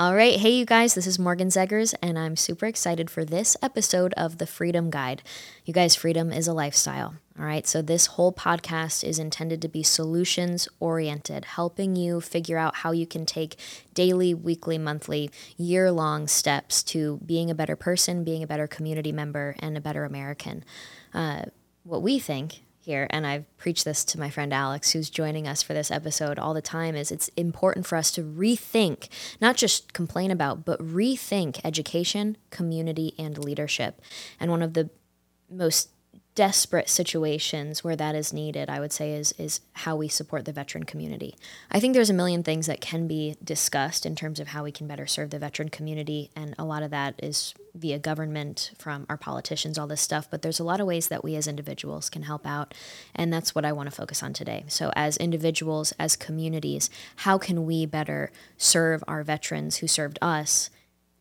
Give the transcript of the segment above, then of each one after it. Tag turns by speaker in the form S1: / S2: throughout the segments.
S1: All right. Hey, you guys, this is Morgan Zegers, and I'm super excited for this episode of The Freedom Guide. You guys, freedom is a lifestyle. All right. So, this whole podcast is intended to be solutions oriented, helping you figure out how you can take daily, weekly, monthly, year long steps to being a better person, being a better community member, and a better American. Uh, what we think here, and I've preached this to my friend Alex, who's joining us for this episode all the time, is it's important for us to rethink, not just complain about, but rethink education, community, and leadership. And one of the most desperate situations where that is needed, I would say, is is how we support the veteran community. I think there's a million things that can be discussed in terms of how we can better serve the veteran community, and a lot of that is via government, from our politicians, all this stuff. But there's a lot of ways that we as individuals can help out, and that's what I want to focus on today. So, as individuals, as communities, how can we better serve our veterans who served us?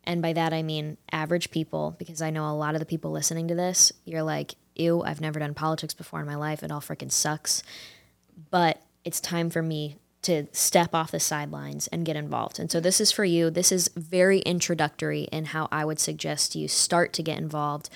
S1: And by that, I mean average people, because I know a lot of the people listening to this, you're like, ew, I've never done politics before in my life. It all freaking sucks. But it's time for me to step off the sidelines and get involved. And so this is for you. This is very introductory in how I would suggest you start to get involved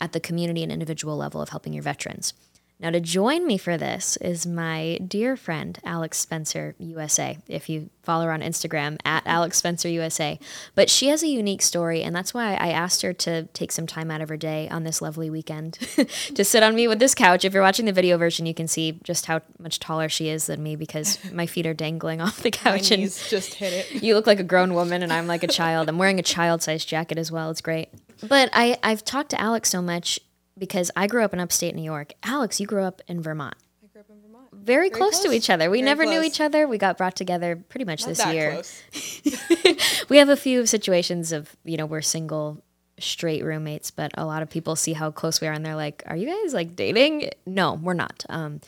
S1: at the community and individual level of helping your veterans. Now, to join me for this is my dear friend, Alex Spencer USA. If you follow her on Instagram, at mm-hmm. Alex Spencer USA. But she has a unique story, and that's why I asked her to take some time out of her day on this lovely weekend to sit on me with this couch. If you're watching the video version, you can see just how much taller she is than me because my feet are dangling off the couch.
S2: And just hit it.
S1: You look like a grown woman, and I'm like a child. I'm wearing a child sized jacket as well. It's great. But I, I've talked to Alex so much because I grew up in upstate New York. Alex, you grew up in Vermont.
S2: I grew up in Vermont.
S1: Very, Very close, close, to each other. We Very never close. knew each other. We got brought together pretty much
S2: Not
S1: this year.
S2: Close.
S1: we have a few situations of, you know, we're single straight roommates, but a lot of people see how close we are and they're like, "Are you guys like dating?" No, we're not. Um,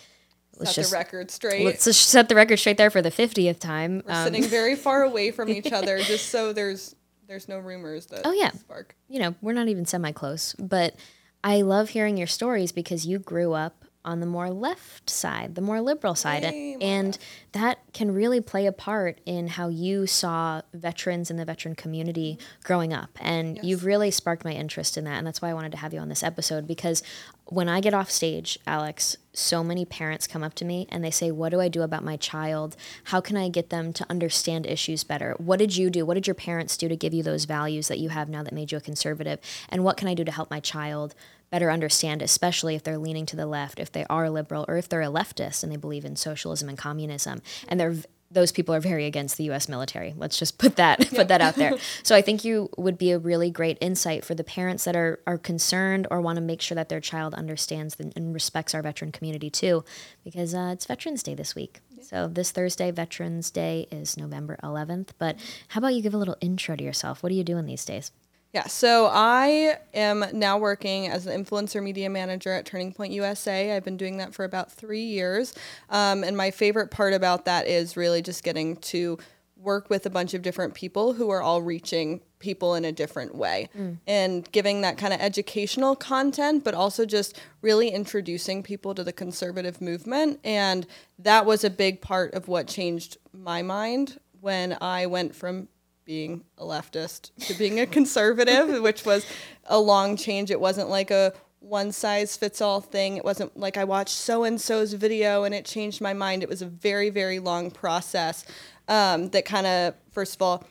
S2: let's set just, the record straight.
S1: Let's just set the record straight there for the fiftieth time.
S2: We're um, sitting very far away from each other, just so there's there's no rumors that.
S1: Oh yeah.
S2: Spark.
S1: You know, we're not even semi close, but I love hearing your stories because you grew up on the more left side, the more liberal side.
S2: Way
S1: and that can really play a part in how you saw veterans in the veteran community growing up. And yes. you've really sparked my interest in that. And that's why I wanted to have you on this episode because when I get off stage, Alex, so many parents come up to me and they say, What do I do about my child? How can I get them to understand issues better? What did you do? What did your parents do to give you those values that you have now that made you a conservative? And what can I do to help my child better understand, especially if they're leaning to the left, if they are liberal, or if they're a leftist and they believe in socialism and communism, and they're those people are very against the U.S. military. Let's just put that yeah. put that out there. so I think you would be a really great insight for the parents that are are concerned or want to make sure that their child understands and respects our veteran community too, because uh, it's Veterans Day this week. Yeah. So this Thursday, Veterans Day, is November 11th. But how about you give a little intro to yourself? What are you doing these days?
S2: Yeah, so I am now working as an influencer media manager at Turning Point USA. I've been doing that for about three years. Um, and my favorite part about that is really just getting to work with a bunch of different people who are all reaching people in a different way mm. and giving that kind of educational content, but also just really introducing people to the conservative movement. And that was a big part of what changed my mind when I went from being a leftist to being a conservative, which was a long change. It wasn't like a one size fits all thing. It wasn't like I watched so and so's video and it changed my mind. It was a very, very long process um, that kind of, first of all,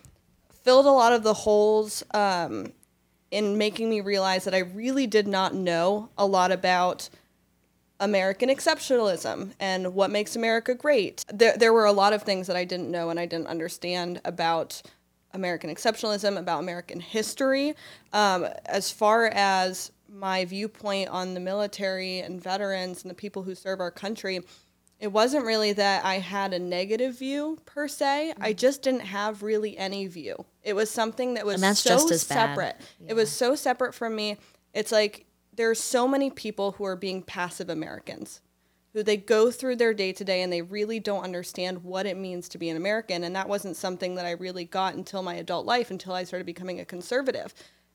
S2: filled a lot of the holes um, in making me realize that I really did not know a lot about American exceptionalism and what makes America great. There, there were a lot of things that I didn't know and I didn't understand about American exceptionalism, about American history. Um, as far as my viewpoint on the military and veterans and the people who serve our country, it wasn't really that I had a negative view per se. I just didn't have really any view. It was something that was so separate. Yeah. It was so separate from me. It's like there's so many people who are being passive Americans who they go through their day to day and they really don't understand what it means to be an American. And that wasn't something that I really got until my adult life, until I started becoming a conservative.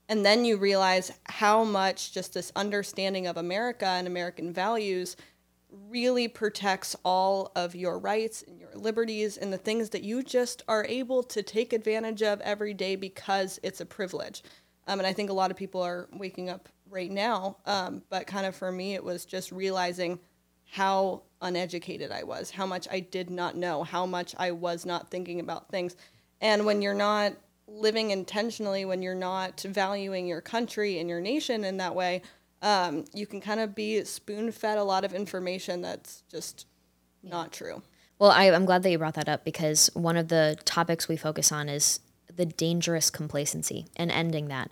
S2: And then you realize how much just this understanding of America and American values really protects all of your rights and your liberties and the things that you just are able to take advantage of every day because it's a privilege. Um, and I think a lot of people are waking up right now. Um, but kind of for me, it was just realizing how uneducated I was, how much I did not know, how much I was not thinking about things. And when you're not living intentionally, when you're not valuing your country and your nation in that way, um, you can kind of be spoon fed a lot of information that's just not true.
S1: Well, I, I'm glad that you brought that up because one of the topics we focus on is the dangerous complacency and ending that.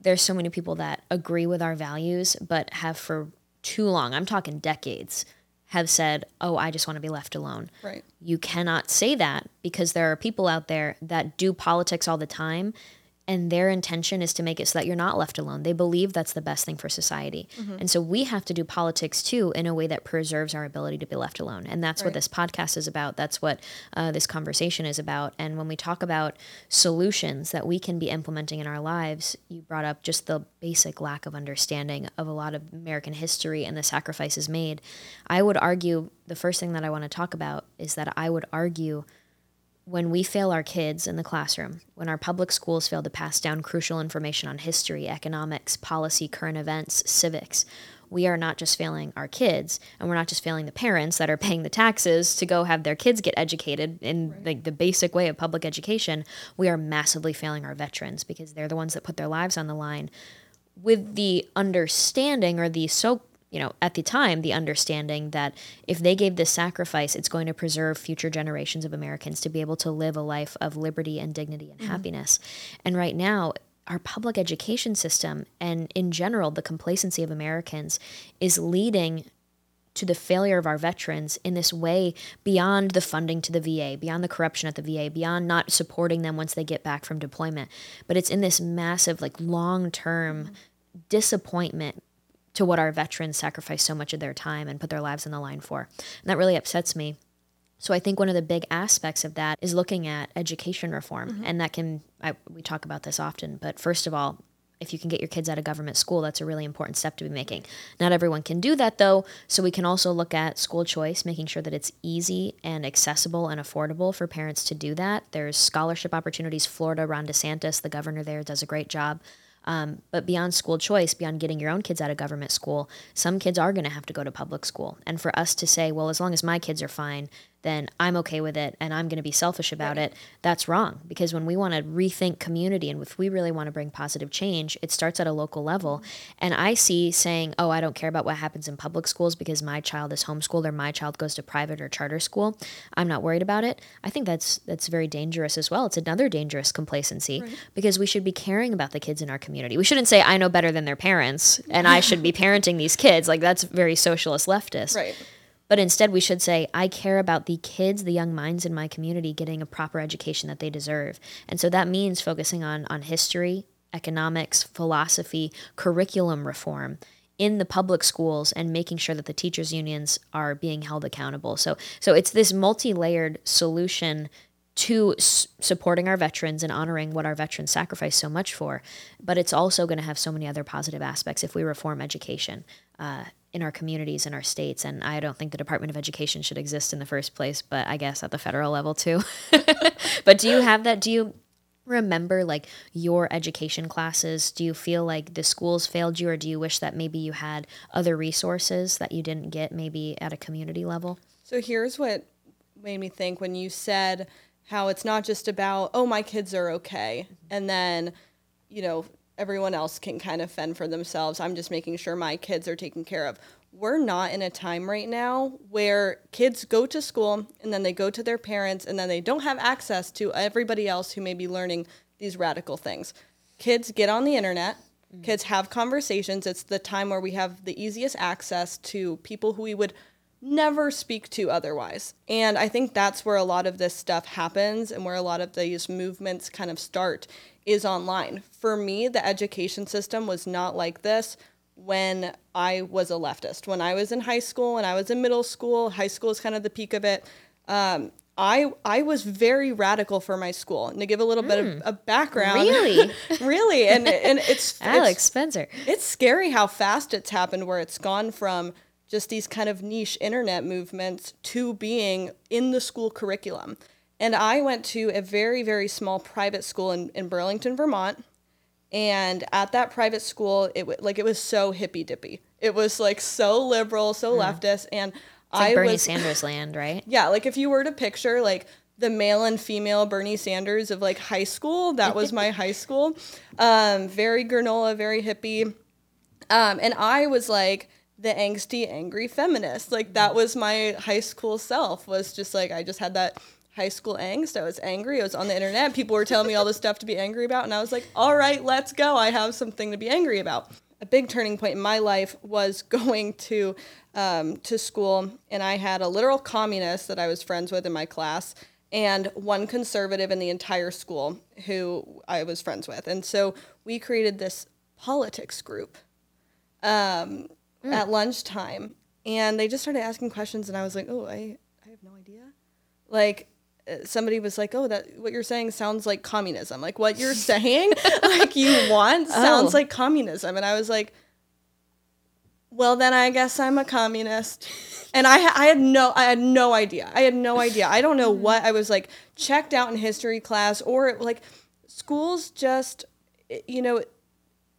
S1: There's so many people that agree with our values, but have for too long, I'm talking decades, have said, Oh, I just want to be left alone.
S2: Right.
S1: You cannot say that because there are people out there that do politics all the time and their intention is to make it so that you're not left alone. They believe that's the best thing for society. Mm-hmm. And so we have to do politics too in a way that preserves our ability to be left alone. And that's right. what this podcast is about. That's what uh, this conversation is about. And when we talk about solutions that we can be implementing in our lives, you brought up just the basic lack of understanding of a lot of American history and the sacrifices made. I would argue the first thing that I want to talk about is that I would argue when we fail our kids in the classroom, when our public schools fail to pass down crucial information on history, economics, policy, current events, civics, we are not just failing our kids and we're not just failing the parents that are paying the taxes to go have their kids get educated in right. like the basic way of public education we are massively failing our veterans because they're the ones that put their lives on the line with the understanding or the so you know, at the time, the understanding that if they gave this sacrifice, it's going to preserve future generations of Americans to be able to live a life of liberty and dignity and mm-hmm. happiness. And right now, our public education system and in general, the complacency of Americans is leading to the failure of our veterans in this way beyond the funding to the VA, beyond the corruption at the VA, beyond not supporting them once they get back from deployment. But it's in this massive, like long term disappointment to what our veterans sacrifice so much of their time and put their lives on the line for. And that really upsets me. So I think one of the big aspects of that is looking at education reform, mm-hmm. and that can I, we talk about this often. But first of all, if you can get your kids out of government school, that's a really important step to be making. Not everyone can do that though, so we can also look at school choice, making sure that it's easy and accessible and affordable for parents to do that. There's scholarship opportunities. Florida, Ron DeSantis, the governor there, does a great job um, but beyond school choice, beyond getting your own kids out of government school, some kids are going to have to go to public school. And for us to say, well, as long as my kids are fine, then I'm okay with it and I'm going to be selfish about right. it, that's wrong. Because when we want to rethink community and if we really want to bring positive change, it starts at a local level. Mm-hmm. And I see saying, oh, I don't care about what happens in public schools because my child is homeschooled or my child goes to private or charter school. I'm not worried about it. I think that's that's very dangerous as well. It's another dangerous complacency right. because we should be caring about the kids in our community. We shouldn't say I know better than their parents and I should be parenting these kids. Like that's very socialist leftist.
S2: Right.
S1: But instead, we should say, I care about the kids, the young minds in my community getting a proper education that they deserve. And so that means focusing on, on history, economics, philosophy, curriculum reform in the public schools and making sure that the teachers unions are being held accountable. So so it's this multi-layered solution to s- supporting our veterans and honoring what our veterans sacrificed so much for, but it's also going to have so many other positive aspects if we reform education. Uh, in our communities in our states and i don't think the department of education should exist in the first place but i guess at the federal level too. But do you have that? Do you remember like your education classes? Do you feel like the schools failed you or do you wish that maybe you had other resources that you didn't get maybe at a community level?
S2: So here's what made me think when you said how it's not just about oh my kids are okay and then you know everyone else can kind of fend for themselves. I'm just making sure my kids are taken care of. We're not in a time right now where kids go to school and then they go to their parents and then they don't have access to everybody else who may be learning these radical things. Kids get on the internet, mm-hmm. kids have conversations. It's the time where we have the easiest access to people who we would never speak to otherwise. And I think that's where a lot of this stuff happens and where a lot of these movements kind of start is online. For me, the education system was not like this when I was a leftist. When I was in high school and I was in middle school, high school is kind of the peak of it. Um, I I was very radical for my school. And to give a little mm. bit of hmm. a background,
S1: really,
S2: really, and and it's
S1: Alex
S2: it's,
S1: Spencer.
S2: It's scary how fast it's happened. Where it's gone from just these kind of niche internet movements to being in the school curriculum. And I went to a very, very small private school in, in Burlington, Vermont. And at that private school, it w- like it was so hippy dippy. It was like so liberal, so leftist, and
S1: It's like
S2: I
S1: Bernie
S2: was
S1: Sanders land, right?
S2: yeah, like if you were to picture like the male and female Bernie Sanders of like high school, that was my high school. Um, very granola, very hippie. Um, and I was like the angsty, angry feminist. Like that was my high school self. Was just like I just had that high school angst. I was angry. I was on the internet. People were telling me all this stuff to be angry about, and I was like, "All right, let's go. I have something to be angry about." A big turning point in my life was going to um, to school, and I had a literal communist that I was friends with in my class, and one conservative in the entire school who I was friends with, and so we created this politics group um, Mm. at lunchtime, and they just started asking questions, and I was like, "Oh, I, I have no idea." Like uh, somebody was like, "Oh, that what you're saying sounds like communism. Like what you're saying, like you want, oh. sounds
S1: Oh.
S2: like communism." And I was like, "Well, then I guess I'm a communist." And I, I had no, I had no idea. I had no idea. I don't know what mm. I was like checked out in history class or like schools. Just, eh, you know,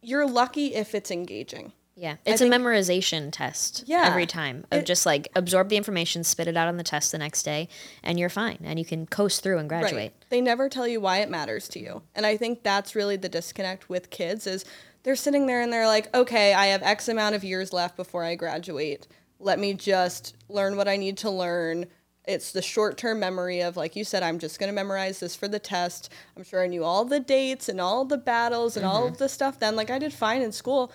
S2: you're lucky if it's engaging.
S1: Yeah, it's a memorization test
S2: Yeah.
S1: every time of
S2: It-
S1: just like absorb the information, spit it out on the test the next day, and you're fine, and you can coast through and graduate.
S2: They never tell you why it matters to you. And I think that's really the disconnect with kids is they're sitting there and they're like, "Okay, I have X amount of years left before I graduate. Let me just learn what I need to learn." It's the short-term memory of like you said, I'm just going to memorize this for the test. I'm sure I knew all the dates and all the battles and all mm-hmm. of the stuff then like I did fine in school.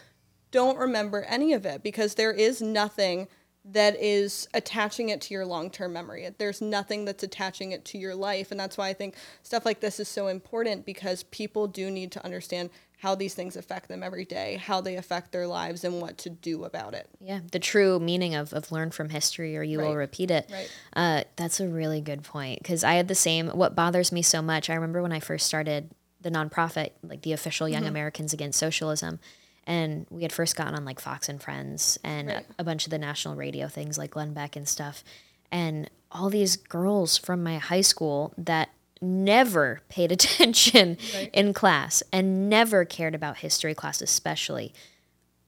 S2: Don't remember any of it because there is nothing that is attaching it to your long-term memory. There's nothing that's attaching it to your life, and that's why I think stuff like this is so important because people do need to understand how these things affect them every day, how they affect their lives, and what to do about it.
S1: Yeah, the true meaning of, of learn from history or you will repeat it.
S2: Right.
S1: Uh, that's a really good point because I had the same. What bothers me so much, I remember when I first started the nonprofit, like the official
S2: Mm-hmm.
S1: Young Americans Against Socialism, and we had first gotten on like Fox and Friends and
S2: Right.
S1: a, a bunch of the national radio things like Glenn Beck and stuff, and all these girls from my high school that never paid attention
S2: Right.
S1: in class and never cared about history class especially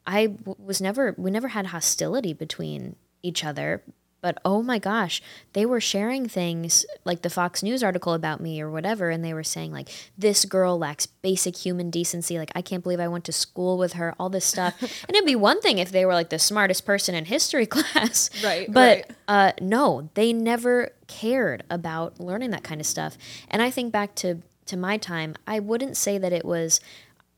S1: I w- was never, we never had hostility between each other. But oh my gosh, they were sharing things like the Fox News article about me or whatever. And they were saying, like, this girl lacks basic human decency. Like, I can't believe I went to school with her, all this stuff. and it'd be one thing if they were like the smartest person in history class.
S2: Right,
S1: But
S2: right.
S1: uh, no, they never cared about learning that kind of stuff. And I think back to, to my time, I wouldn't say that it was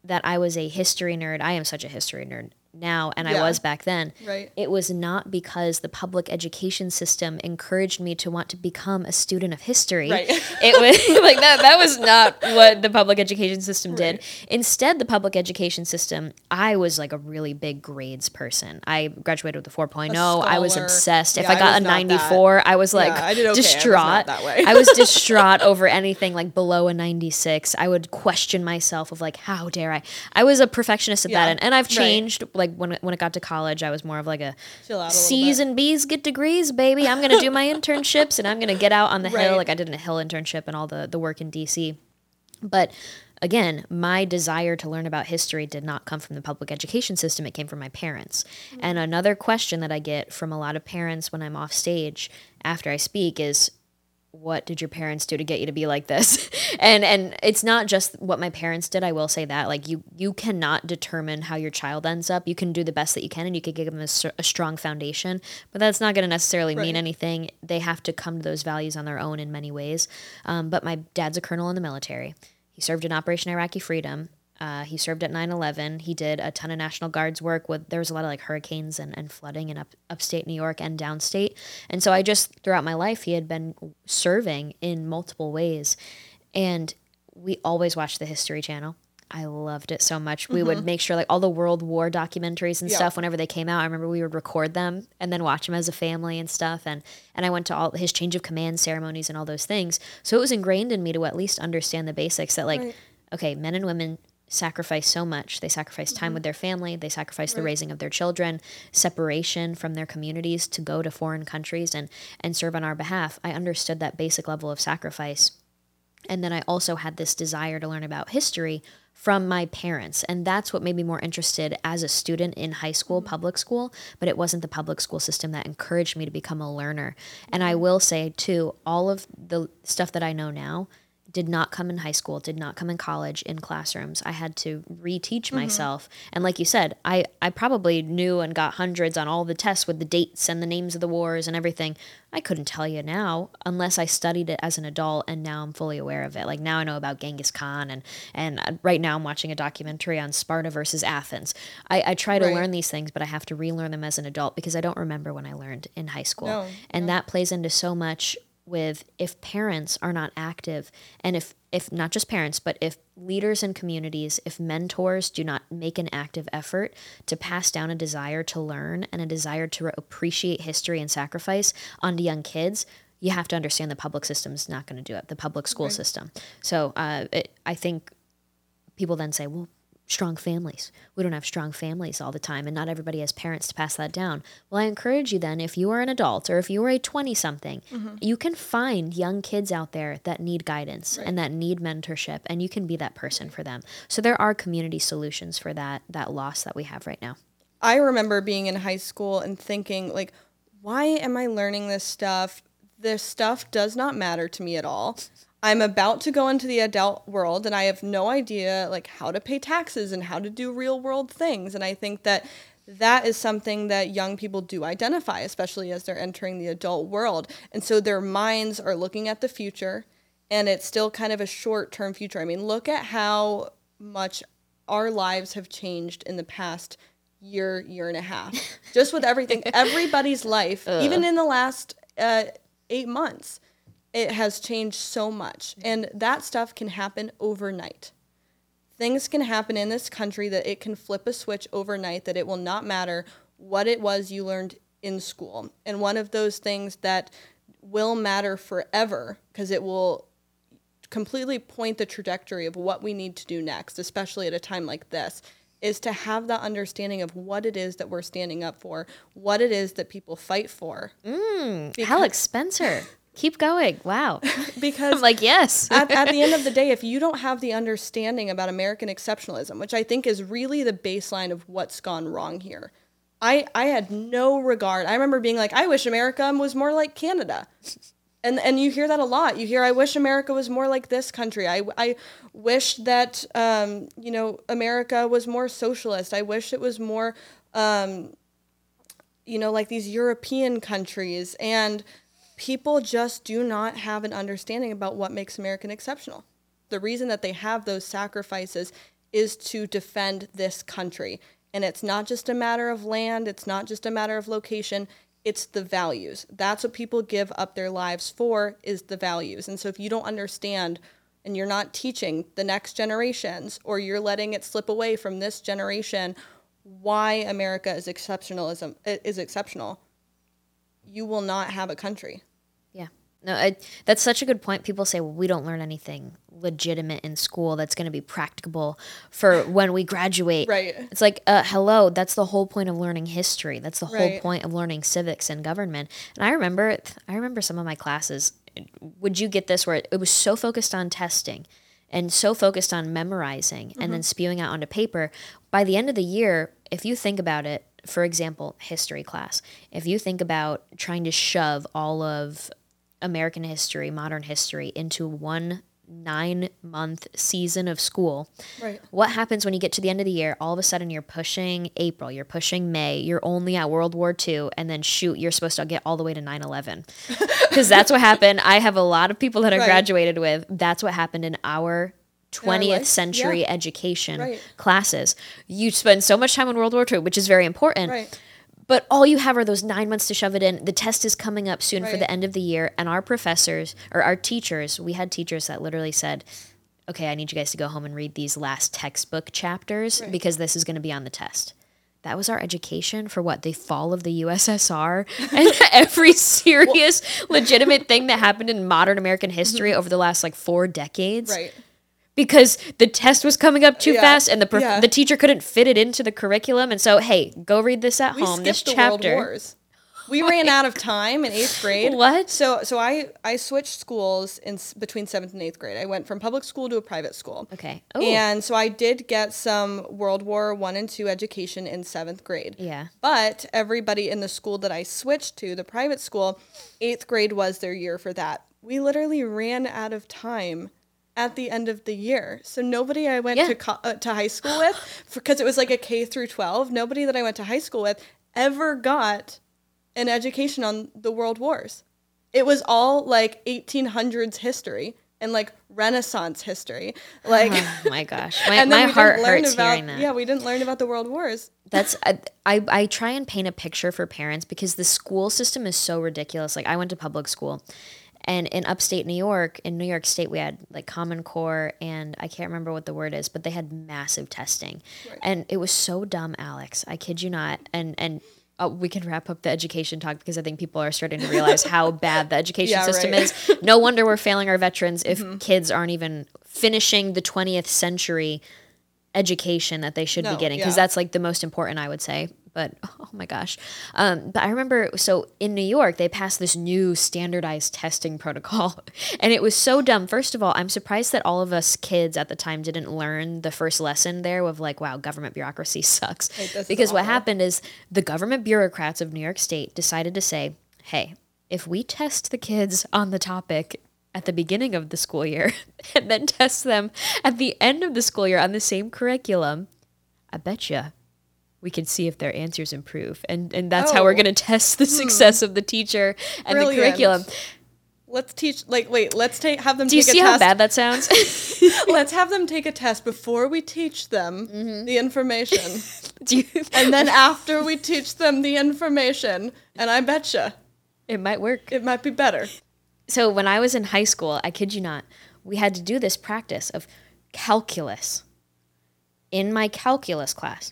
S1: that I was a history nerd. I am such a history nerd now, and I was back then.
S2: Right.
S1: It was not because the public education system encouraged me to want to become a student of history.
S2: Right.
S1: It was like that. That was not what the public education system did. Instead, the public education system, I was like a really big grades person. I graduated with a 4.0. I was obsessed. If
S2: Yeah,
S1: I
S2: I
S1: got
S2: was
S1: a
S2: that.
S1: 94, I was like
S2: Yeah, I okay. I was
S1: distraught.
S2: that way.
S1: I was distraught over anything like below a 96. I would question myself of like, how dare I? I was a perfectionist at that
S2: Yeah,
S1: end. And I've
S2: right.
S1: changed. Like when it, when it got to college, I was more of like a
S2: Chill out a little
S1: C's and B's get degrees, baby. I'm gonna do my internships and I'm gonna get out on the hill. Like I did in a hill internship and all the the work in DC. But again, my desire to learn about history did not come from the public education system. It came from my parents. Mm. And another question that I get from a lot of parents when I'm off stage after I speak is, what did your parents do to get you to be like this? And and it's not just what my parents did i will say that like you you cannot determine how your child ends up. You can do the best that you can and you can give them a strong foundation but that's not going to necessarily mean anything. They have to come to those values on their own in many ways. Um, but my dad's a colonel in the military. He served in operation iraqi freedom uh, he served at 9-11 he did a ton of national guards work with there was a lot of like hurricanes and, and flooding in up, upstate new york and downstate. And so i just throughout my life he had been serving in multiple ways. And we always watched the history channel. I loved it so much. We would make sure like all the world war documentaries and
S2: Yeah.
S1: stuff whenever they came out i remember we would record them and then watch them as a family and stuff. And and i went to all his change of command ceremonies and all those things. So it was ingrained in me to at least understand the basics that like
S2: Right.
S1: okay men and women sacrifice so much. They sacrifice time with mm-hmm. their family, they sacrifice the raising of their children, separation from their communities to go to foreign countries and and serve on our behalf. I understood that basic level of sacrifice. And then I also had this desire to learn about history from my parents. And that's what made me more interested as a student in high school, mm-hmm. public school. But it wasn't the public school system that encouraged me to become a learner. And I mm-hmm. will say, too, all of the stuff that I know now did not come in high school, did not come in college in classrooms. I had to reteach myself. And like you said, I, I probably knew and got hundreds on all the tests with the dates and the names of the wars and everything. I couldn't tell you now unless I studied it as an adult and now I'm fully aware of it. Like now I know about Genghis Khan and, and uh, right now I'm watching a documentary on Sparta versus Athens. I, I try to
S2: Right.
S1: learn these things, but I have to relearn them as an adult because I don't remember when I learned in high school.
S2: No,
S1: and that plays into so much with if parents are not active and if if not just parents but if leaders in communities if mentors do not make an active effort to pass down a desire to learn and a desire to re- appreciate history and sacrifice onto young kids you have to understand the public system is not going to do it the public school system. So uh, it, i think people then say, well, strong families. We don't have strong families all the time, and not everybody has parents to pass that down. Well, I encourage you then, if you are an adult or if you are a 20 something, mm-hmm. you can find young kids out there that need guidance and that need mentorship, and you can be that person for them. So there are community solutions for that that loss that we have right now.
S2: I remember being in high school and thinking like, why am I learning this stuff? This stuff does not matter to me at all. I'm about to go into the adult world and I have no idea like how to pay taxes and how to do real world things. And I think that that is something that young people do identify, especially as they're entering the adult world. And so their minds are looking at the future and it's still kind of a short term future. I mean, look at how much our lives have changed in the past year, year and a half. Just with everything, everybody's life, even in the last uh, eight months, it has changed so much. And that stuff can happen overnight. Things can happen in this country that it can flip a switch overnight, that it will not matter what it was you learned in school. And one of those things that will matter forever because it will completely point the trajectory of what we need to do next, especially at a time like this, is to have that understanding of what it is that we're standing up for, what it is that people fight for.
S1: Mm, Alex Spencer, keep going. Wow.
S2: Because
S1: I'm like, yes.
S2: at, at the end of the day, if you don't have the understanding about American exceptionalism, which I think is really the baseline of what's gone wrong here, I, I had no regard. I remember being like, I wish America was more like Canada. And, and you hear that a lot. You hear, I wish America was more like this country. I, I wish that, um, you know, America was more socialist. I wish it was more, um, you know, like these European countries. And people just do not have an understanding about what makes American exceptional. The reason that they have those sacrifices is to defend this country. And it's not just a matter of land, it's not just a matter of location, it's the values. That's what people give up their lives for is the values. And so if you don't understand and you're not teaching the next generations or you're letting it slip away from this generation why America is exceptionalism is exceptional, you will not have a country.
S1: No, I, that's such a good point. People say, well, we don't learn anything legitimate in school that's going to be practicable for when we graduate.
S2: Right.
S1: It's like, uh, hello, that's the whole point of learning history. That's the whole point of learning civics and government. And I remember, I remember some of my classes. Would you get this where it, it was so focused on testing and so focused on memorizing and then spewing out onto paper? By the end of the year, if you think about it, for example, history class, if you think about trying to shove all of American history, modern history into one nine month season of school.
S2: Right.
S1: What happens when you get to the end of the year? All of a sudden, you're pushing April, you're pushing May, you're only at World War II, and then shoot, you're supposed to get all the way to 9 11. Because that's what happened. I have a lot of people that I
S2: Right.
S1: graduated with. That's what happened in our 20th
S2: life,
S1: century
S2: yeah.
S1: education
S2: Right.
S1: classes. You spend so much time in World War II, which is very important.
S2: Right.
S1: But all you have are those nine months to shove it in. The test is coming up soon for the end of the year, and our professors or our teachers, we had teachers that literally said, "Okay, I need you guys to go home and read these last textbook chapters because this is going to be on the test." That was our education for what the fall of the USSR and every serious, legitimate thing that happened in modern American history mm-hmm. over the last like four decades.
S2: Right.
S1: Because the test was coming up too
S2: Yeah.
S1: fast and the prof-
S2: Yeah.
S1: the teacher couldn't fit it into the curriculum. And so, hey, go read this at
S2: We
S1: home. This
S2: skipped the World
S1: chapter.
S2: Wars. We ran out of time in eighth grade.
S1: What?
S2: So so I I switched schools in between seventh and eighth grade. I went from public school to a private school.
S1: Okay. Oh,
S2: And so I did get some World War One and Two education in seventh grade.
S1: yeah.
S2: But everybody in the school that I switched to, the private school, eighth grade was their year for that. We literally ran out of time at the end of the year. So nobody I went
S1: Yeah.
S2: to co- uh, to high school with, because it was like a K through 12, nobody that I went to high school with ever got an education on the world wars. It was all like 1800s history and like Renaissance history. Like,
S1: Oh my gosh, my,
S2: and
S1: my heart hurts
S2: about,
S1: hearing that.
S2: Yeah, we didn't learn about the world wars.
S1: That's I, I I try and paint a picture for parents because the school system is so ridiculous. Like I went to public school, and in upstate New York, in New York State, we had like Common Core, and I can't remember what the word is, but they had massive testing, and it was so dumb, Alex. I kid you not. And and uh, we can wrap up the education talk because I think people are starting to realize how bad the education
S2: Yeah,
S1: system
S2: right.
S1: is. No wonder we're failing our veterans if kids aren't even finishing the 20th century education that they should
S2: No,
S1: be getting because
S2: yeah.
S1: that's like the most important i would say but oh my gosh. Um, but i remember so in new york they passed this new standardized testing protocol and it was so dumb. First of all i'm surprised that all of us kids at the time didn't learn the first lesson there of like wow government bureaucracy sucks. Because what happened is the government bureaucrats of new york state decided to say hey if we test the kids on the topic at the beginning of the school year and then test them at the end of the school year on the same curriculum, I bet you we can see if their answers improve. And and that's how we're
S2: Oh.
S1: going to test the success of the teacher and
S2: Brilliant.
S1: the curriculum.
S2: Let's teach. Like, wait. Let's take have them
S1: Do you
S2: take
S1: see
S2: a
S1: how
S2: test.
S1: bad that sounds?
S2: let's have them take a test before we teach them
S1: Mm-hmm.
S2: the information,
S1: Do you,
S2: and then after we teach them the information, and I betcha
S1: it might work.
S2: it might be better.
S1: So when I was in high school, I kid you not, we had to do this practice of calculus. In my calculus class,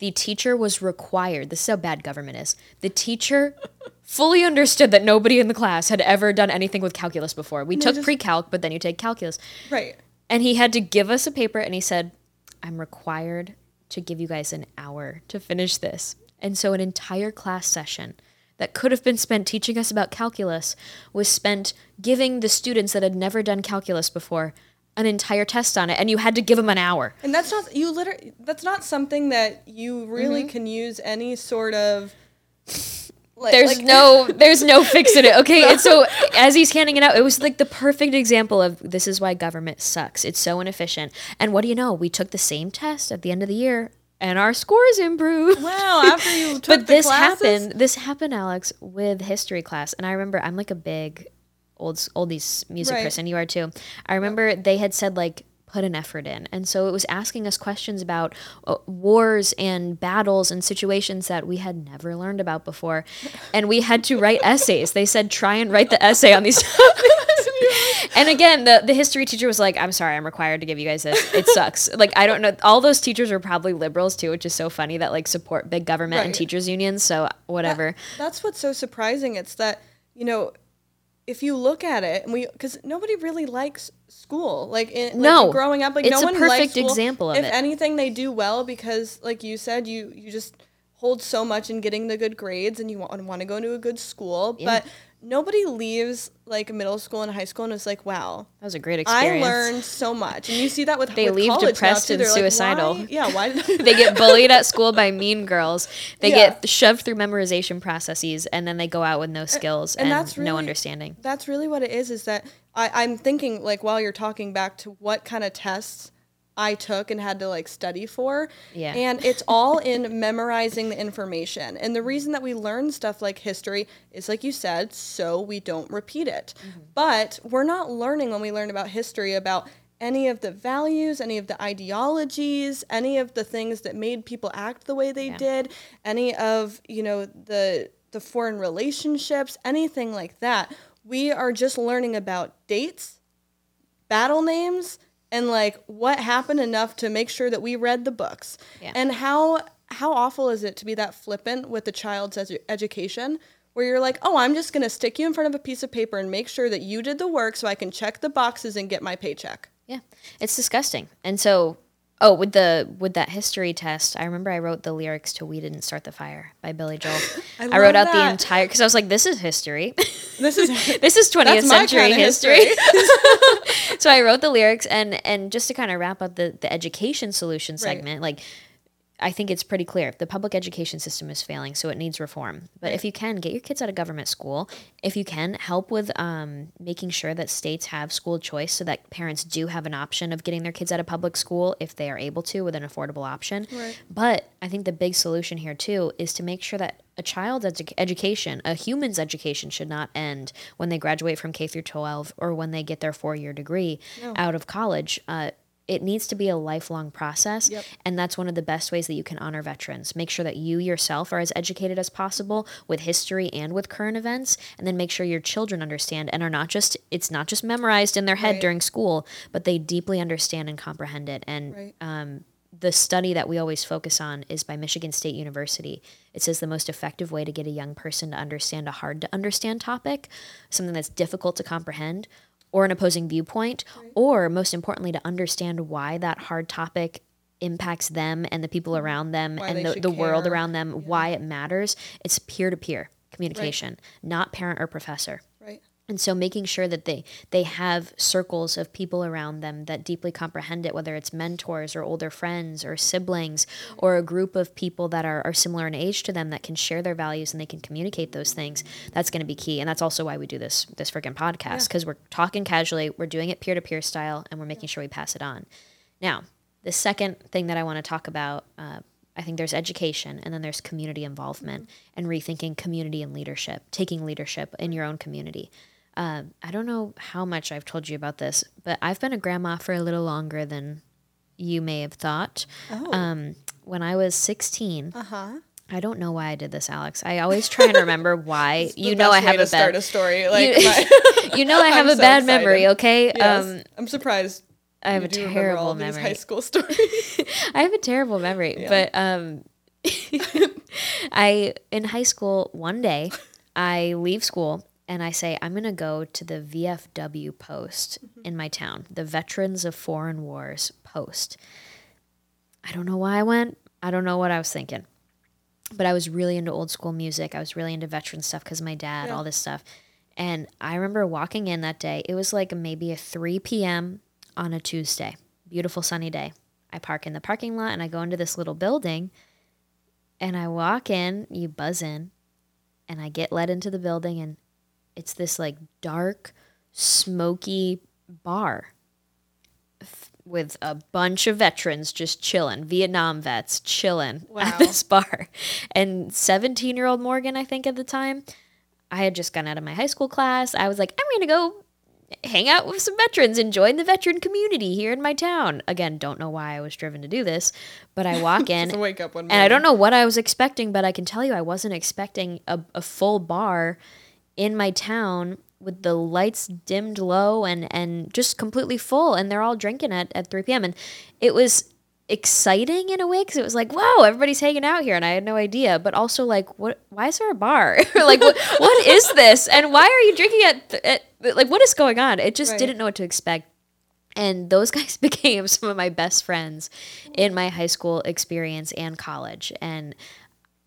S1: the teacher was required, this is how bad government is. The teacher fully understood that nobody in the class had ever done anything with calculus before. We took
S2: just-
S1: pre-calc, but then you take calculus.
S2: Right.
S1: And he had to give us a paper and he said, I'm required to give you guys an hour to finish this. And so an entire class session that could have been spent teaching us about calculus was spent giving the students that had never done calculus before an entire test on it. And you had to give them an hour.
S2: And that's not you. Literally, that's not something that you really
S1: Mm-hmm.
S2: can use any sort of. Like,
S1: There's
S2: like-
S1: no there's no fixing it. Okay. And so as he's handing it out, it was like the perfect example of this is why government sucks. It's so inefficient. And what do you know? We took the same test at the end of the year and our scores improved.
S2: Wow. After you took
S1: but
S2: the
S1: this
S2: classes?
S1: happened this happened alex with history class and i remember i'm like a big old oldies music
S2: Right.
S1: person you are too. I remember they had said like put an effort in. And so it was asking us questions about uh, wars and battles and situations that we had never learned about before. And we had to write essays. They said try and write the essay on these topics and again the, the history teacher was like i'm sorry i'm required to give you guys this. It sucks. Like i don't know. All those teachers were probably liberals too which is so funny that like support big government and teachers unions so whatever.
S2: That's what's so surprising. It's that you know, if you look at it, and we because nobody really likes school. Like, in, like
S1: No.
S2: growing up, like
S1: It's
S2: no
S1: a
S2: one likes
S1: perfect example of
S2: if
S1: it.
S2: anything, they do well because, like you said, you you just hold so much in getting the good grades, and you want want to go to a good school, but. Nobody leaves like middle school and high school and is like, "Wow,
S1: that was a great experience.
S2: I
S1: experience
S2: learned so much." And you see that with
S1: They
S2: with
S1: leave
S2: college
S1: depressed
S2: too.
S1: and
S2: They're like,
S1: suicidal.
S2: "Why- yeah, why did
S1: they get bullied at school by mean girls they
S2: Yeah.
S1: get shoved through memorization processes and then they go out with no skills and,
S2: and that's
S1: no
S2: really-
S1: understanding
S2: That's really what it is. Is that I, I'm thinking like while you're talking back to what kind of tests I took and had to like study for.
S1: Yeah.
S2: And it's all in memorizing the information. And the reason that we learn stuff like history is like you said, so we don't repeat it.
S1: Mm-hmm.
S2: But we're not learning when we learn about history about any of the values, any of the ideologies, any of the things that made people act the way they
S1: Yeah.
S2: did, any of, you know, the the foreign relationships, anything like that. We are just learning about dates, battle names, and like what happened enough to make sure that we read the books.
S1: Yeah.
S2: And how how awful is it to be that flippant with the child's edu- education? Where you're like, oh, I'm just gonna stick you in front of a piece of paper and make sure that you did the work so I can check the boxes and get my paycheck.
S1: Yeah, it's disgusting. And so, oh, with the with that history test, I remember I wrote the lyrics to "We Didn't Start the Fire" by Billy Joel.
S2: I
S1: I, wrote out the entire because I was like, "This is history.
S2: This is
S1: this is 20th
S2: That's
S1: century
S2: kinda
S1: history." so I wrote the lyrics, and and just to kind of wrap up the the education solution segment, like. I think it's pretty clear. The public education system is failing, so it needs reform. But if you can, get your kids out of government school. If you can, help with um, making sure that states have school choice so that parents do have an option of getting their kids out of public school if they are able to with an affordable option.
S2: Right.
S1: But I think the big solution here, too, is to make sure that a child's edu- education, a human's education, should not end when they graduate from K through 12 or when they get their four year degree out of college. Uh, it needs to be a lifelong process.
S2: Yep.
S1: And that's one of the best ways that you can honor veterans. Make sure that you yourself are as educated as possible with history and with current events, and then make sure your children understand and are not just, it's not just memorized in their head
S2: Right.
S1: during school, but they deeply understand and comprehend it. And
S2: Right.
S1: um, the study that we always focus on is by Michigan State University. It says the most effective way to get a young person to understand a hard to understand topic, something that's difficult to comprehend, or an opposing viewpoint, or most importantly, to understand why that hard topic impacts them and the people around them
S2: Why
S1: and the, the world around them, why it matters. It's peer to peer communication, not parent or professor. And so making sure that they they have circles of people around them that deeply comprehend it, whether it's mentors or older friends or siblings or a group of people that are, are similar in age to them that can share their values and they can communicate those things, that's gonna be key. And that's also why we do this this freaking podcast. Because we're talking casually, we're doing it peer to peer style, and we're making sure we pass it on. Now, the second thing that I want to talk about, uh, I think there's education and then there's community involvement and rethinking community and leadership, taking leadership in your own community. Um, I don't know how much I've told you about this, but I've been a grandma for a little longer than you may have thought.
S2: Oh.
S1: Um, when I was 16,
S2: Uh huh.
S1: I don't know why I did this, Alex. I always try and remember why. you know, I have a
S2: start
S1: bad.
S2: a story. Like
S1: you,
S2: my-
S1: you know, I have
S2: I'm
S1: a
S2: so
S1: bad
S2: excited.
S1: memory. Okay,
S2: Yes.
S1: um,
S2: I'm surprised.
S1: I have a terrible memory.
S2: high school stories.
S1: I have a terrible memory, but um, I in high school one day I leave school and I say I'm gonna go to the VFW post mm-hmm. in my town, the Veterans of Foreign Wars post. I don't know why I went. I don't know what I was thinking, but I was really into old school music. I was really into veteran stuff because my dad,
S2: Yeah.
S1: all this stuff. And I remember walking in that day. It was like maybe a 3 p.m. on a Tuesday, beautiful sunny day. I park in the parking lot and I go into this little building and I walk in, you buzz in, and I get led into the building and it's this like dark, smoky bar f- with a bunch of veterans just chilling, Vietnam vets chilling
S2: Wow.
S1: at this bar. And 17 year old Morgan, I think at the time, I had just gone out of my high school class. I was like, I'm going to go hang out with some veterans and join the veteran community here in my town. Again, don't know why I was driven to do this, but I walk in
S2: wake up one
S1: and I don't know what I was expecting, but I can tell you I wasn't expecting a, a full bar in my town with the lights dimmed low and, and just completely full. And they're all drinking at, at 3 p.m. And it was exciting in a way because it was like, wow, everybody's hanging out here. And I had no idea. But also, like, what? why is there a bar? like, what, what is this? And why are you drinking at, at, like, what is going on? It just
S2: Right.
S1: didn't know what to expect. And those guys became some of my best friends in my high school experience and college. And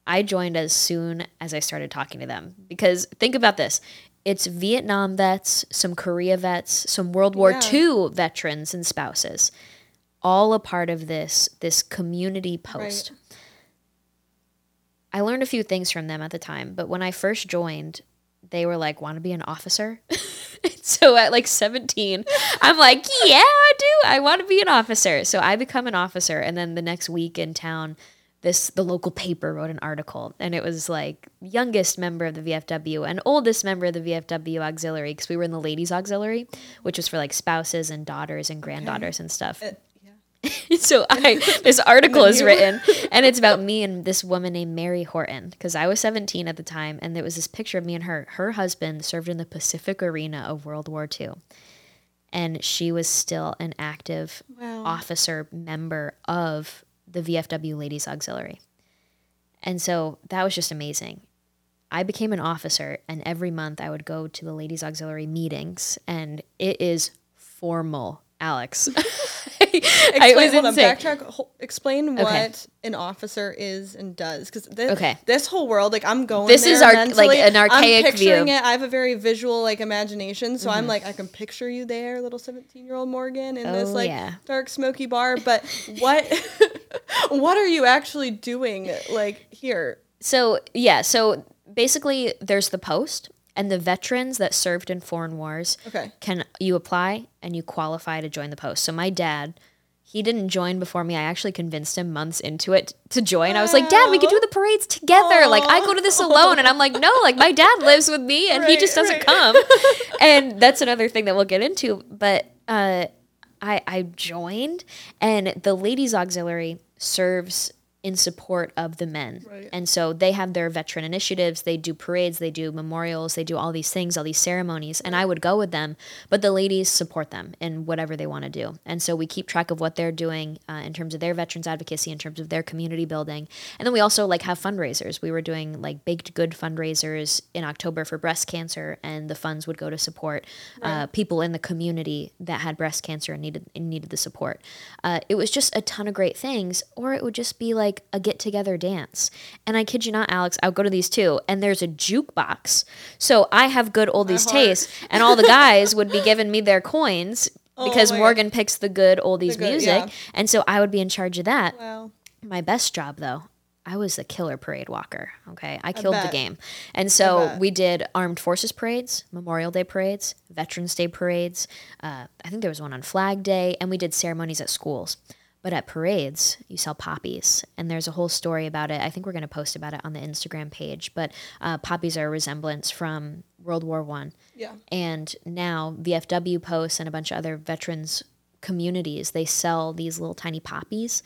S1: I joined as soon as I started talking to them because think about this. It's Vietnam vets, some Korea vets, some World War
S2: Yeah.
S1: II veterans and spouses, all a part of this this community post. I learned a few things from them at the time, but when I first joined, they were like, "Want to be an officer?" so at like 17, I'm like, "Yeah, I do. I want to be an officer." So I become an officer, and then the next week in town, this the local paper wrote an article, and it was like youngest member of the VFW and oldest member of the VFW auxiliary because we were in the ladies auxiliary, which was for like spouses and daughters and granddaughters and stuff
S2: Uh,
S1: so I this article is written and it's about me and this woman named Mary Horton because I was 17 at the time and there was this picture of me and her. Her husband served in the Pacific Arena of World War II. And she was still an active
S2: Wow.
S1: officer member of the VFW Ladies Auxiliary. And so that was just amazing. I became an officer, and every month I would go to the Ladies Auxiliary meetings, and it is formal Alex.
S2: Explain,
S1: was
S2: hold on, backtrack. Ho- explain
S1: Okay.
S2: what an officer is and does, because this,
S1: Okay.
S2: this whole world, like I'm going.
S1: This is our-
S2: mentally.
S1: like, an archaic
S2: I'm picturing
S1: view.
S2: it. I have a very visual like imagination, so
S1: Mm-hmm.
S2: I'm like I can picture you there, little 17 year old Morgan, in this
S1: Oh,
S2: like
S1: yeah.
S2: dark smoky bar. But what, what are you actually doing like here?
S1: So yeah, so basically there's the post and the veterans that served in foreign wars
S2: Okay.
S1: can you apply and you qualify to join the post. So my dad, he didn't join before me. I actually convinced him months into it to join. I was like, "Dad, we could do the parades together." Like I go to this alone and I'm like, "No, like my dad lives with me and he just doesn't
S2: right.
S1: come." and that's another thing that we'll get into, but uh I I joined and the ladies auxiliary serves in support of the men.
S2: Right.
S1: And so they have their veteran initiatives, they do parades, they do memorials, they do all these things, all these ceremonies, and I would go with them, but the ladies support them in whatever they want to do. And so we keep track of what they're doing uh, in terms of their veterans advocacy, in terms of their community building. And then we also like have fundraisers. We were doing like baked good fundraisers in October for breast cancer and the funds would go to support uh, people in the community that had breast cancer and needed and needed the support. Uh, it was just a ton of great things, or it would just be like a get together dance. And I kid you not, Alex, I'll go to these too, and there's a jukebox. So I have good oldies taste, and all the guys would be giving me their coins because
S2: Oh God.
S1: Morgan picks the good oldies
S2: The good-
S1: music,
S2: yeah.
S1: and so I would be in charge of that.
S2: Wow.
S1: My best job though, I was the killer parade walker. Okay, I killed the game, and so we did armed forces parades, Memorial Day parades, Veterans Day parades. Uh, I think there was one on Flag Day, and we did ceremonies at schools. But at parades, you sell poppies, and there's a whole story about it. I think we're going to post about it on the Instagram page. But uh, poppies are a resemblance from World War One,
S2: Yeah.
S1: and now VFW posts and a bunch of other veterans communities they sell these little tiny poppies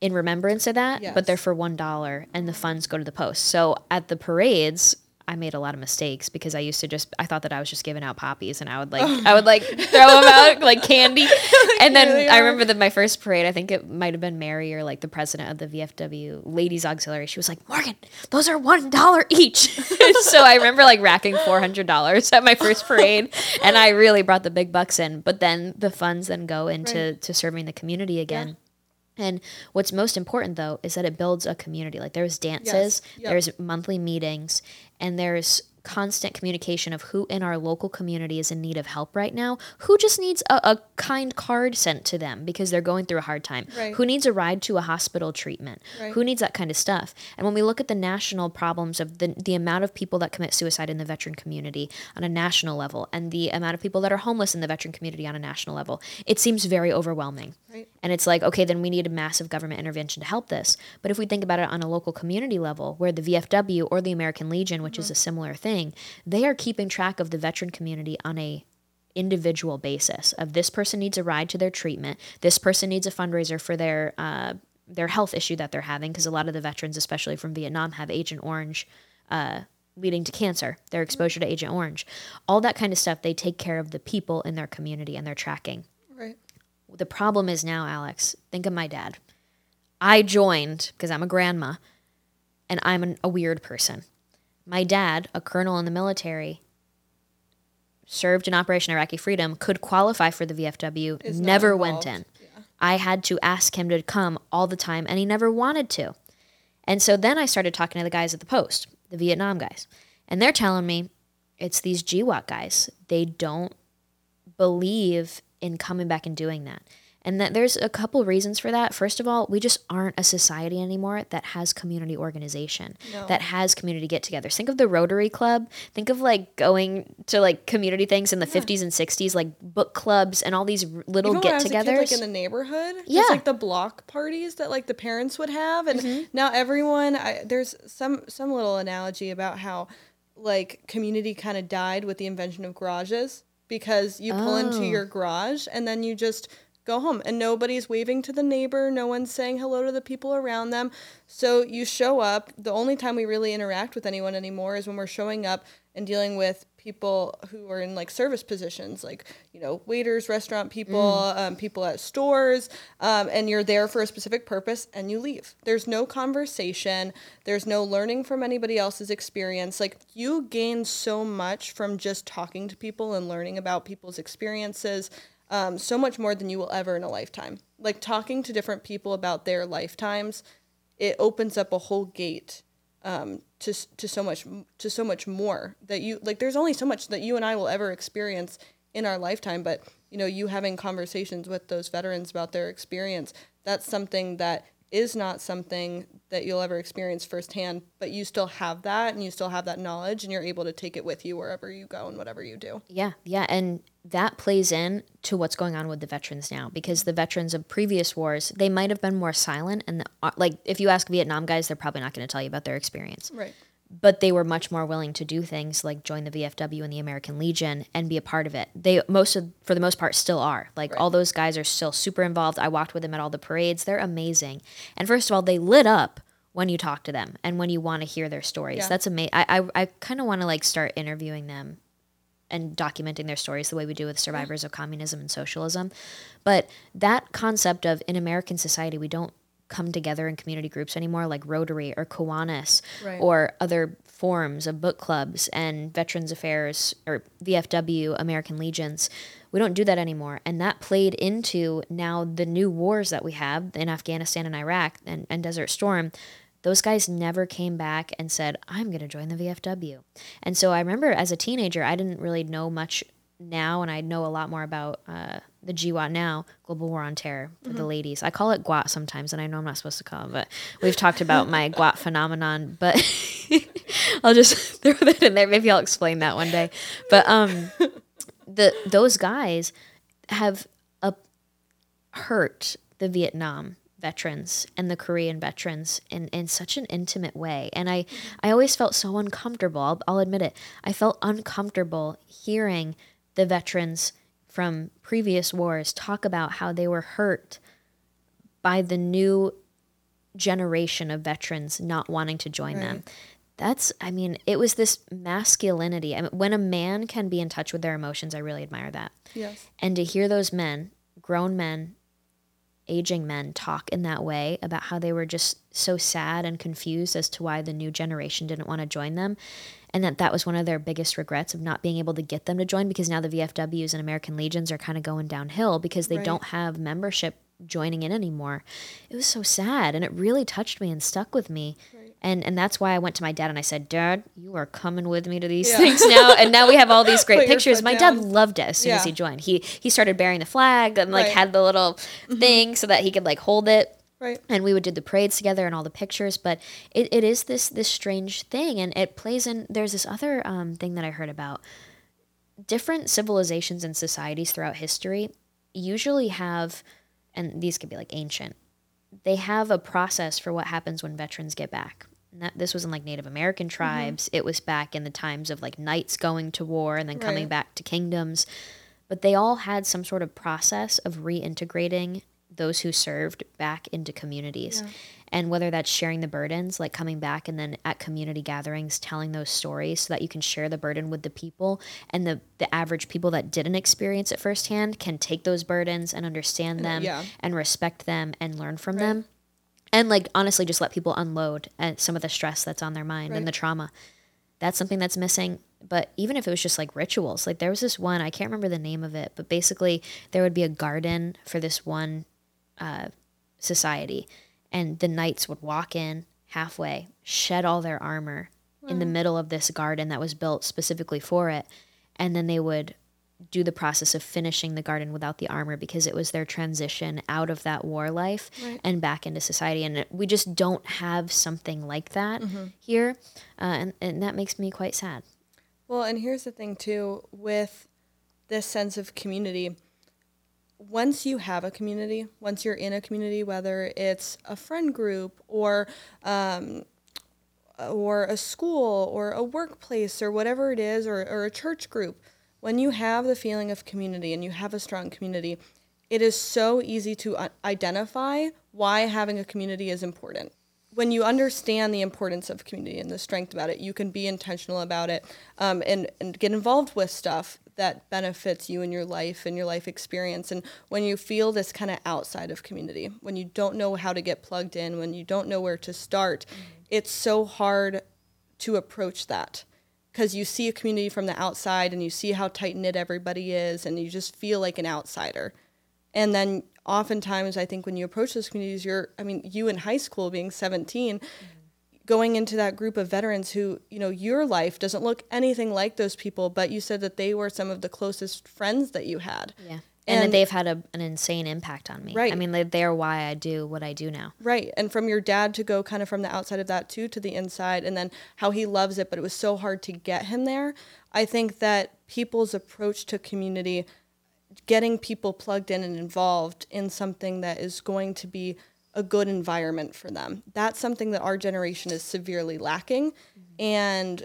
S1: in remembrance of that,
S2: Yes.
S1: but they're for one dollar, and the funds go to the post. So at the parades, I made a lot of mistakes because I used to just I thought that I was just giving out poppies, and I would like I would like throw them out like candy, and then
S2: really
S1: I remember that my first parade, I think it might have been Mary or like the president of the VFW Ladies Auxiliary. She was like, Morgan, those are one dollar each. so I remember like racking four hundred dollars at my first parade, and I really brought the big bucks in. But then the funds then go into to serving the community again. And what's most important though is that it builds a community. Like there's dances,
S2: Yep.
S1: there's monthly meetings, and there's constant communication of who in our local community is in need of help right now, who just needs a, a kind card sent to them because they're going through a hard time,
S2: Right.
S1: who needs a ride to a hospital treatment,
S2: Right.
S1: who needs that kind of stuff. And when we look at the national problems of the, the amount of people that commit suicide in the veteran community on a national level and the amount of people that are homeless in the veteran community on a national level, it seems very overwhelming.
S2: Right.
S1: And it's like, okay, then we need a massive government intervention to help this. But if we think about it on a local community level, where the VFW or the American Legion, which mm-hmm. is a similar thing, they are keeping track of the veteran community on a individual basis of this person needs a ride to their treatment, this person needs a fundraiser for their uh, their health issue that they're having, because a lot of the veterans, especially from Vietnam, have Agent Orange uh, leading to cancer, their exposure to Agent Orange, all that kind of stuff. They take care of the people in their community and they're tracking
S2: Right.
S1: the problem is now, Alex, think of my dad. I joined because I'm a grandma and I'm an, a weird person. My dad, a colonel in the military, served in Operation Iraqi Freedom, could qualify for the VFW,
S2: Is not
S1: never went
S2: involved.
S1: in. I had to ask him to come all the time and he never wanted to. And so then I started talking to the guys at the post, the Vietnam guys, and they're telling me it's these GWOT guys. They don't believe in coming back and doing that. And that there's a couple reasons for that. First of all, we just aren't a society anymore that has community organization,
S2: No.
S1: that has community get-togethers. Think of the Rotary Club. Think of like going to like community things in the 50s and 60s, like book clubs and all these little
S2: Even when I kid,
S1: get-togethers.
S2: like in the neighborhood,
S1: Yeah.
S2: like the block parties that like the parents would have, and
S1: Mm-hmm.
S2: now everyone. I, there's some some little analogy about how like community kind of died with the invention of garages because you pull into
S1: Oh.
S2: your garage and then you just go home. And nobody's waving to the neighbor no one's saying hello to the people around them. So you show up. The only time we really interact with anyone anymore is when we're showing up and dealing with people who are in like service positions like you know waiters restaurant people um, people at stores um, and you're there for a specific purpose and you leave. There's no conversation. There's no learning from anybody else's experience. Like you gain so much from just talking to people and learning about people's experiences um, so much more than you will ever in a lifetime. Like talking to different people about their lifetimes, it opens up a whole gate um, to to so much to so much more that you like. There's only so much that you and I will ever experience in our lifetime, but you know, you having conversations with those veterans about their experience, that's something that is not something that you'll ever experience firsthand, but you still have that and you still have that knowledge and you're able to take it with you wherever you go and whatever you do.
S1: Yeah, yeah, and that plays in to what's going on with the veterans now because the veterans of previous wars, they might have been more silent and the, uh, like if you ask Vietnam guys, they're probably not going to tell you about their experience.
S2: Right
S1: but they were much more willing to do things like join the VFW and the American Legion and be a part of it. They most of for the most part still are. Like right. all those guys are still super involved. I walked with them at all the parades. They're amazing. And first of all, they lit up when you talk to them and when you want to hear their stories. Yeah. That's amazing. I I, I kind of want to like start interviewing them and documenting their stories the way we do with mm-hmm. survivors of communism and socialism. But that concept of in American society we don't come together in community groups anymore, like Rotary or Kiwanis right. or other forms of book clubs and Veterans Affairs or VFW, American Legions. We don't do that anymore. And that played into now the new wars that we have in Afghanistan and Iraq and, and Desert Storm. Those guys never came back and said, I'm going to join the VFW. And so I remember as a teenager, I didn't really know much now, and I know a lot more about uh, the GWOT now, Global War on Terror for mm-hmm. the ladies. I call it GWOT sometimes, and I know I'm not supposed to call it, but we've talked about my GWOT phenomenon. But I'll just throw that in there. Maybe I'll explain that one day. But um, the those guys have a, hurt the Vietnam veterans and the Korean veterans in, in such an intimate way. And I, mm-hmm. I always felt so uncomfortable. I'll, I'll admit it. I felt uncomfortable hearing the veterans from previous wars talk about how they were hurt by the new generation of veterans not wanting to join right. them. That's, I mean, it was this masculinity. I mean, when a man can be in touch with their emotions, I really admire that.
S2: Yes.
S1: And to hear those men, grown men, aging men talk in that way about how they were just so sad and confused as to why the new generation didn't want to join them and that that was one of their biggest regrets of not being able to get them to join because now the VFWs and American Legions are kind of going downhill because they right. don't have membership joining in anymore. It was so sad and it really touched me and stuck with me. Right. And and that's why I went to my dad and I said, "Dad, you are coming with me to these yeah. things now." and now we have all these great pictures. My down. dad loved it as soon yeah. as he joined. He he started bearing the flag and like right. had the little mm-hmm. thing so that he could like hold it.
S2: Right.
S1: And we would do the parades together and all the pictures, but it, it is this this strange thing and it plays in there's this other um, thing that I heard about. Different civilizations and societies throughout history usually have and these could be like ancient. They have a process for what happens when veterans get back. That, this was in like Native American mm-hmm. tribes. Mm-hmm. It was back in the times of like knights going to war and then right. coming back to kingdoms. But they all had some sort of process of reintegrating those who served back into communities. Yeah. And whether that's sharing the burdens, like coming back and then at community gatherings telling those stories so that you can share the burden with the people and the, the average people that didn't experience it firsthand can take those burdens and understand them yeah. and respect them and learn from right. them. And like honestly just let people unload at some of the stress that's on their mind right. and the trauma. That's something that's missing but even if it was just like rituals like there was this one i can't remember the name of it but basically there would be a garden for this one uh, society, and the knights would walk in halfway, shed all their armor mm. in the middle of this garden that was built specifically for it, and then they would do the process of finishing the garden without the armor because it was their transition out of that war life right. and back into society. And we just don't have something like that mm-hmm. here. Uh, and, and that makes me quite sad.
S2: Well, and here's the thing, too, with this sense of community once you have a community, once you're in a community, whether it's a friend group or um, or a school or a workplace or whatever it is, or, or a church group, when you have the feeling of community and you have a strong community, it is so easy to identify why having a community is important. When you understand the importance of community and the strength about it, you can be intentional about it um, and, and get involved with stuff that benefits you in your life and your life experience. And when you feel this kind of outside of community, when you don't know how to get plugged in, when you don't know where to start, mm-hmm. it's so hard to approach that because you see a community from the outside and you see how tight knit everybody is and you just feel like an outsider. And then oftentimes I think when you approach those communities, you're I mean, you in high school being 17, going into that group of veterans who, you know, your life doesn't look anything like those people, but you said that they were some of the closest friends that you had.
S1: Yeah. And, that they've had a, an insane impact on me.
S2: Right.
S1: I mean, they, they're why I do what I do now.
S2: Right. And from your dad to go kind of from the outside of that too to the inside, and then how he loves it, but it was so hard to get him there. I think that people's approach to community, getting people plugged in and involved in something that is going to be a good environment for them, that's something that our generation is severely lacking. Mm-hmm. And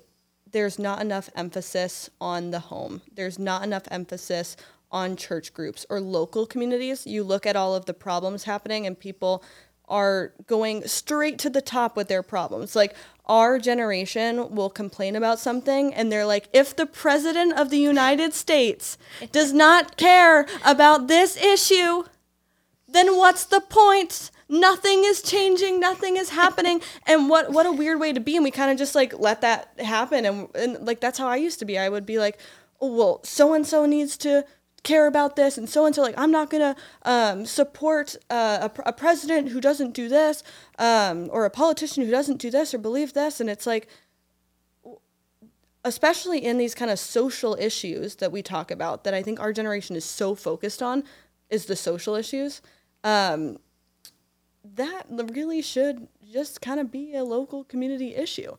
S2: there's not enough emphasis on the home. There's not enough emphasis on church groups or local communities. You look at all of the problems happening, and people are going straight to the top with their problems. Like our generation will complain about something and they're like, if the president of the United States does not care about this issue, then what's the point? Nothing is changing, nothing is happening. And what what a weird way to be. And we kind of just like let that happen. And, and like that's how I used to be. I would be like, oh, well, so and so needs to care about this and so and so like i'm not to um, support uh, a, a, president who doesn't do this um, or a politician who doesn't do this or believe this and it's like especially in these kind of social issues that we talk about that i think our generation is so focused on is the social issues um, that really should just kind of be a local community issue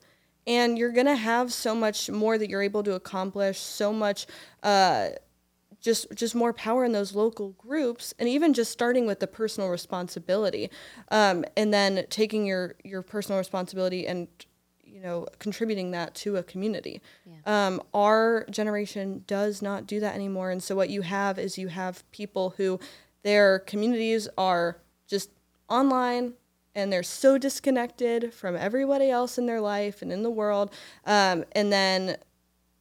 S2: and you're going to have so much more that you're able to accomplish so much uh, just just more power in those local groups and even just starting with the personal responsibility um, and then taking your your personal responsibility and you know contributing that to a community yeah. um, our generation does not do that anymore and so what you have is you have people who their communities are just online and they're so disconnected from everybody else in their life and in the world um, and then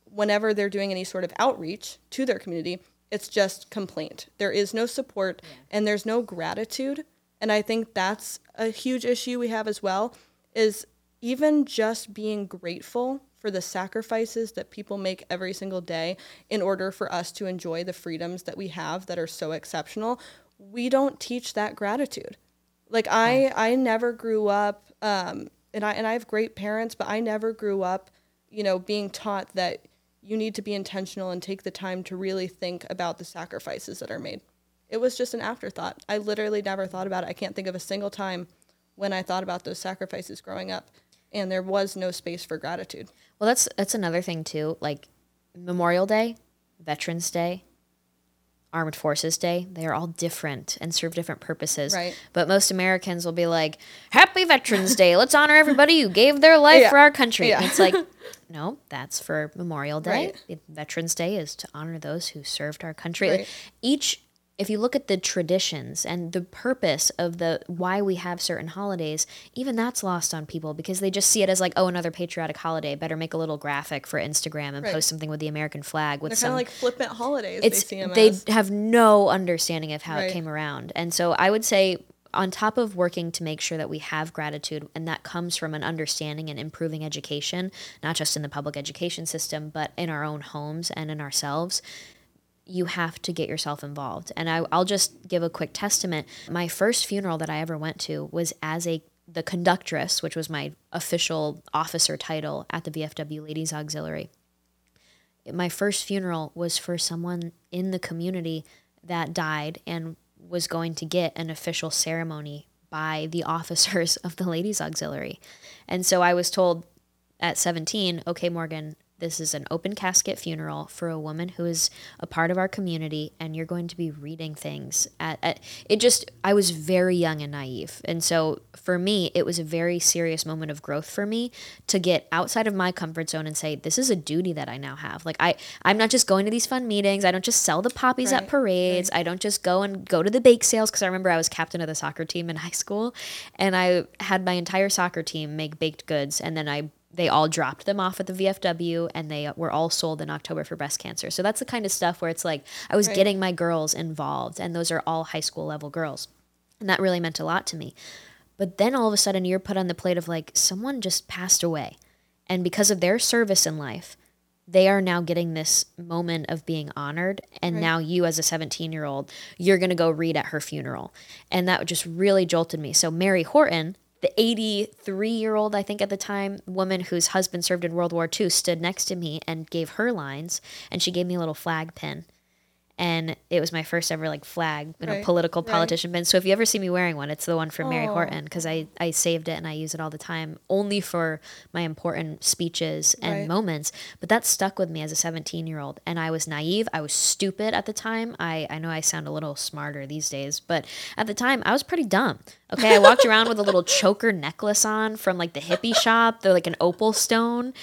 S2: whenever they're doing any sort of outreach to their community it's just complaint. There is no support yeah. and there's no gratitude. And I think that's a huge issue we have as well is even just being grateful for the sacrifices that people make every single day in order for us to enjoy the freedoms that we have that are so exceptional. We don't teach that gratitude. Like I I never grew up um, and I and I have great parents, but I never grew up, you know, being taught that you need to be intentional and take the time to really think about the sacrifices that are made. It was just an afterthought. I literally never thought about it. I can't think of a single time when I thought about those sacrifices growing up and there was no space for gratitude.
S1: Well, that's that's another thing too. Like Memorial Day, Veterans Day, Armed Forces Day, they are all different and serve different purposes.
S2: Right.
S1: But most Americans will be like, Happy Veterans Day. Let's honor everybody who gave their life yeah. for our country. Yeah. It's like, no, that's for Memorial Day. Right. Veterans Day is to honor those who served our country. Right. Each if you look at the traditions and the purpose of the why we have certain holidays, even that's lost on people because they just see it as like, oh, another patriotic holiday. Better make a little graphic for Instagram and right. post something with the American flag. With
S2: They're
S1: some
S2: kind of like flippant holidays.
S1: It's
S2: they,
S1: they have no understanding of how right. it came around, and so I would say on top of working to make sure that we have gratitude, and that comes from an understanding and improving education, not just in the public education system, but in our own homes and in ourselves, you have to get yourself involved. And I, will just give a quick testament. My first funeral that I ever went to was as a the conductress, which was my official officer title at the VFW Ladies Auxiliary. My first funeral was for someone in the community that died and was going to get an official ceremony by the officers of the Ladies Auxiliary. And so I was told at 17, okay, Morgan, this is an open casket funeral for a woman who is a part of our community, and you're going to be reading things. At, at, it just, I was very young and naive. And so for me, it was a very serious moment of growth for me to get outside of my comfort zone and say, this is a duty that I now have. Like, I, I'm not just going to these fun meetings. I don't just sell the poppies right, at parades. Right. I don't just go and go to the bake sales. Because I remember I was captain of the soccer team in high school, and I had my entire soccer team make baked goods, and then I they all dropped them off at the VFW and they were all sold in October for breast cancer. So that's the kind of stuff where it's like I was right. getting my girls involved and those are all high school level girls. And that really meant a lot to me. But then all of a sudden you're put on the plate of like someone just passed away. And because of their service in life, they are now getting this moment of being honored and
S2: Right.
S1: now you as a 17 year old you're going to go read at her funeral and that just really jolted me so mary horton the 83 year old i think at the time woman whose husband served in world war ii stood next to me and gave her lines and she gave me a little flag pin and it was my first ever like flag, you know,
S2: Right,
S1: political
S2: right.
S1: politician pin. So if you ever see me wearing one, it's the one from Mary Horton because I I saved it and I use it all the time, only for my important speeches and
S2: Right.
S1: moments. But that stuck with me as a 17 year old, and I was naive. I was stupid at the time. I I know I sound a little smarter these days, but at the time I was pretty dumb. Okay, I walked around with a little choker necklace on from like the hippie shop. They're like an opal stone,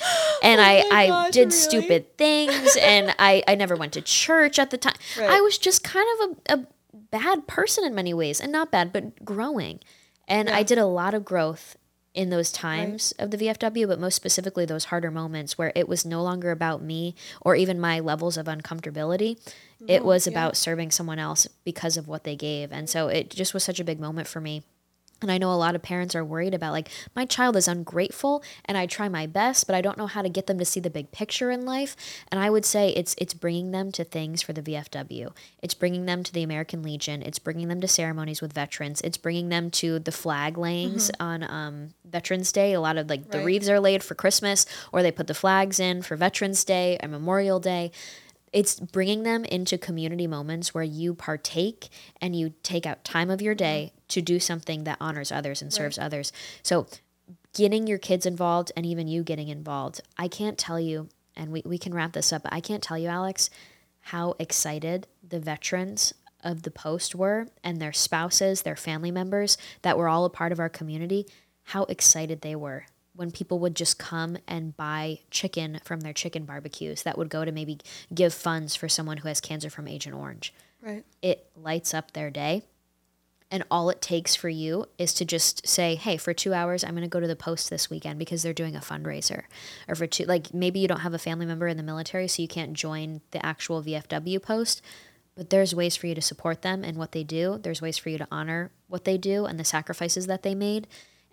S1: and oh I
S2: Oh
S1: I
S2: gosh,
S1: did
S2: really?
S1: stupid things, and I I never went to church at the time.
S2: Right.
S1: I was just kind of a, a bad person in many ways, and not bad, but growing. And I did a lot of growth in those times of the VFW, but most specifically those harder moments where it was no longer about me or even my levels of uncomfortability. it was
S2: yeah.
S1: about serving someone else because of what they gave. And so it just was such a big moment for me. And I know a lot of parents are worried about like my child is ungrateful and I try my best, but I don't know how to get them to see the big picture in life. And I would say it's it's bringing them to things for the VFW. It's bringing them to the American Legion. It's bringing them to ceremonies with veterans. It's bringing them to the flag layings on um, Veterans Day. A lot of like the wreaths are laid for Christmas, or they put the flags in for Veterans Day and Memorial Day it's bringing them into community moments where you partake and you take out time of your mm-hmm. day to do something that honors others and serves others. So, getting your kids involved and even you getting involved, I can't tell you, and we, we can wrap this up, but I can't tell you, Alex, how excited the veterans of the post were and their spouses, their family members that were all a part of our community, how excited they were when people would just come and buy chicken from their chicken barbecues that would go to maybe give funds for someone who has cancer from Agent Orange.
S2: Right.
S1: It lights up their day. And all it takes for you is to just say, hey, for two hours, I'm going to go to the post this weekend because they're doing a fundraiser. Or for two, like maybe you don't have a family member in the military, so you can't join the actual VFW post. But there's ways for you to support them and what they do. There's ways for you to honor what they do and the sacrifices that they made.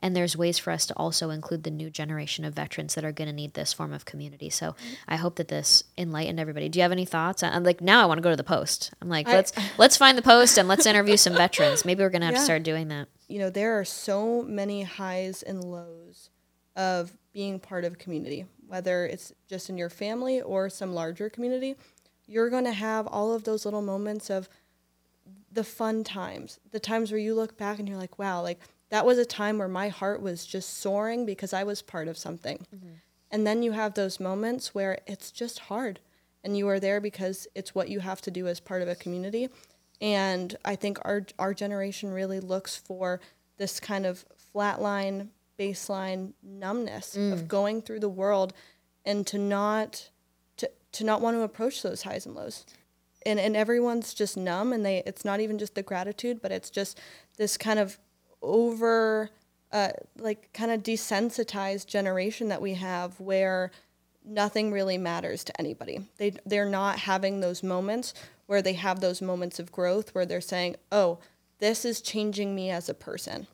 S1: And there's ways for us to also include the new generation of veterans that are going to need this form of community. So mm-hmm. I hope that this enlightened everybody. Do you have any thoughts? I'm like now I want to go to the post. I'm like
S2: I-
S1: let's let's find the post and let's interview some veterans. Maybe we're going to have to start doing that.
S2: you know, there are so many highs and lows of being part of a community, whether it's just in your family or some larger community. You're going to have all of those little moments of the fun times, the times where you look back and you're like, wow, like that was a time where my heart was just soaring because I was part of something. Mm-hmm. And then you have those moments where it's just hard and you are there because it's what you have to do as part of a community. And I think our our generation really looks for this kind of flatline, baseline numbness of mm. going through the world and to not to, to not want to approach those highs and lows. And and everyone's just numb and they it's not even just the gratitude, but it's just this kind of over uh, like kind of desensitized generation that we have where nothing really matters to anybody. They they're not having those moments where they have those moments of growth where they're saying, "Oh, this is changing me as a person."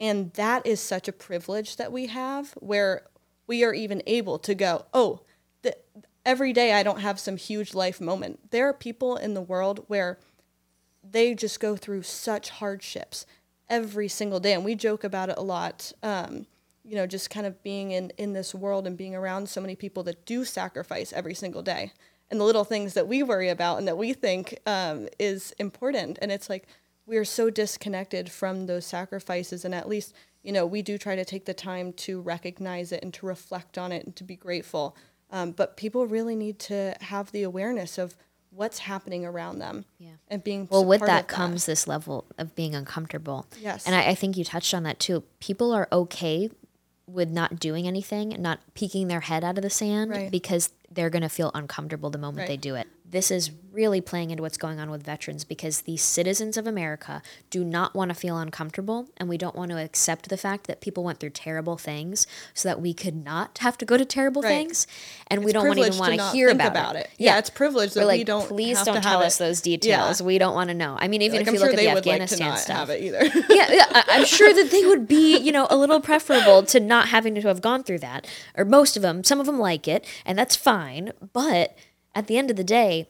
S2: And that is such a privilege that we have where we are even able to go, "Oh, the, every day I don't have some huge life moment." There are people in the world where they just go through such hardships every single day and we joke about it a lot um, you know just kind of being in in this world and being around so many people that do sacrifice every single day. And the little things that we worry about and that we think um, is important. And it's like we're so disconnected from those sacrifices. And at least you know we do try to take the time to recognize it and to reflect on it and to be grateful. Um, but people really need to have the awareness of what's happening around them
S1: Yeah.
S2: and being
S1: Well, with that comes this level of being uncomfortable.
S2: Yes.
S1: And I, I think you touched on that too. People are okay with not doing anything, and not peeking their head out of the sand
S2: Right.
S1: because they're going to feel uncomfortable the moment
S2: Right.
S1: they do it. This is really playing into what's going on with veterans because the citizens of America do not want to feel uncomfortable and we don't want to accept the fact that people went through terrible things so that we could not have to go to terrible
S2: Right.
S1: things and we don't want even want to
S2: not
S1: hear
S2: think
S1: about,
S2: it. Yeah, it's privilege that
S1: like,
S2: we don't.
S1: please
S2: have
S1: don't
S2: to
S1: tell us
S2: it.
S1: those details.
S2: Yeah.
S1: We don't want to know. I mean, even
S2: Like,
S1: if
S2: I'm
S1: you
S2: sure
S1: look at the
S2: like to
S1: Afghanistan
S2: not
S1: stuff,
S2: have it either.
S1: yeah, yeah, I'm sure that they would be, you know, a little preferable to not having to have gone through that. Or most of them, some of them like it, and that's fine. But at the end of the day,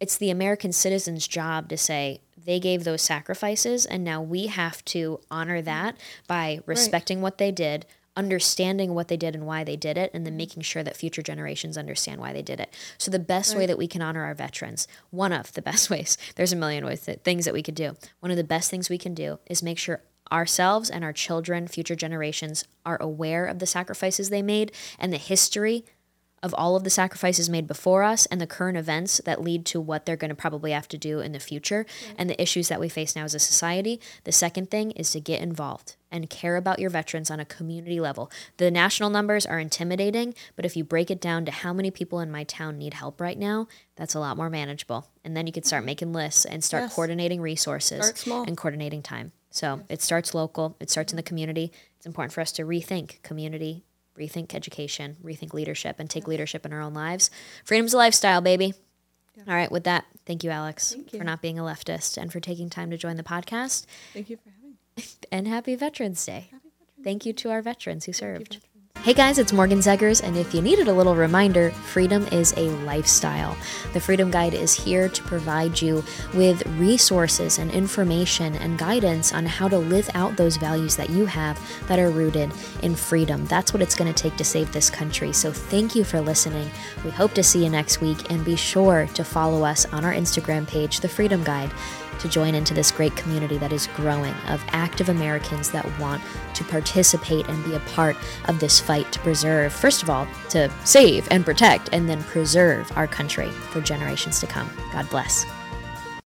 S1: it's the American citizens' job to say they gave those sacrifices, and now we have to honor that by respecting what they did. Understanding what they did and why they did it, and then mm-hmm. making sure that future generations understand why they did it. So, the best way that we can honor our veterans, one of the best ways, there's a million ways that, things that we could do. One of the best things we can do is make sure ourselves and our children, future generations, are aware of the sacrifices they made and the history of all of the sacrifices made before us and the current events that lead to what they're going to probably have to do in the future and the issues that we face now as a society. The second thing is to get involved and care about your veterans on a community level. The national numbers are intimidating, but if you break it down to how many people in my town need help right now, that's a lot more manageable. And then you can start mm-hmm. making lists and start
S2: Yes.
S1: coordinating resources
S2: Start
S1: and coordinating time. So it starts local, it starts in the mm-hmm. community. It's important for us to rethink community, rethink education, rethink leadership, and take leadership in our own lives. Freedom's a lifestyle, baby. All right, with that, thank you, Alex,
S2: you.
S1: for not being a leftist and for taking time to join the podcast.
S2: Thank you for having me.
S1: And happy Veterans Day. Thank you to our veterans who served. Hey guys, it's Morgan Zegers, and if you needed a little reminder, freedom is a lifestyle. The Freedom Guide is here to provide you with resources and information and guidance on how to live out those values that you have that are rooted in freedom. That's what it's going to take to save this country. So thank you for listening. We hope to see you next week, and be sure to follow us on our Instagram page, The Freedom Guide to join into this great community that is growing of active Americans that want to participate and be a part of this fight to preserve, first of all, to save and protect, and then preserve our country for generations to come. God bless.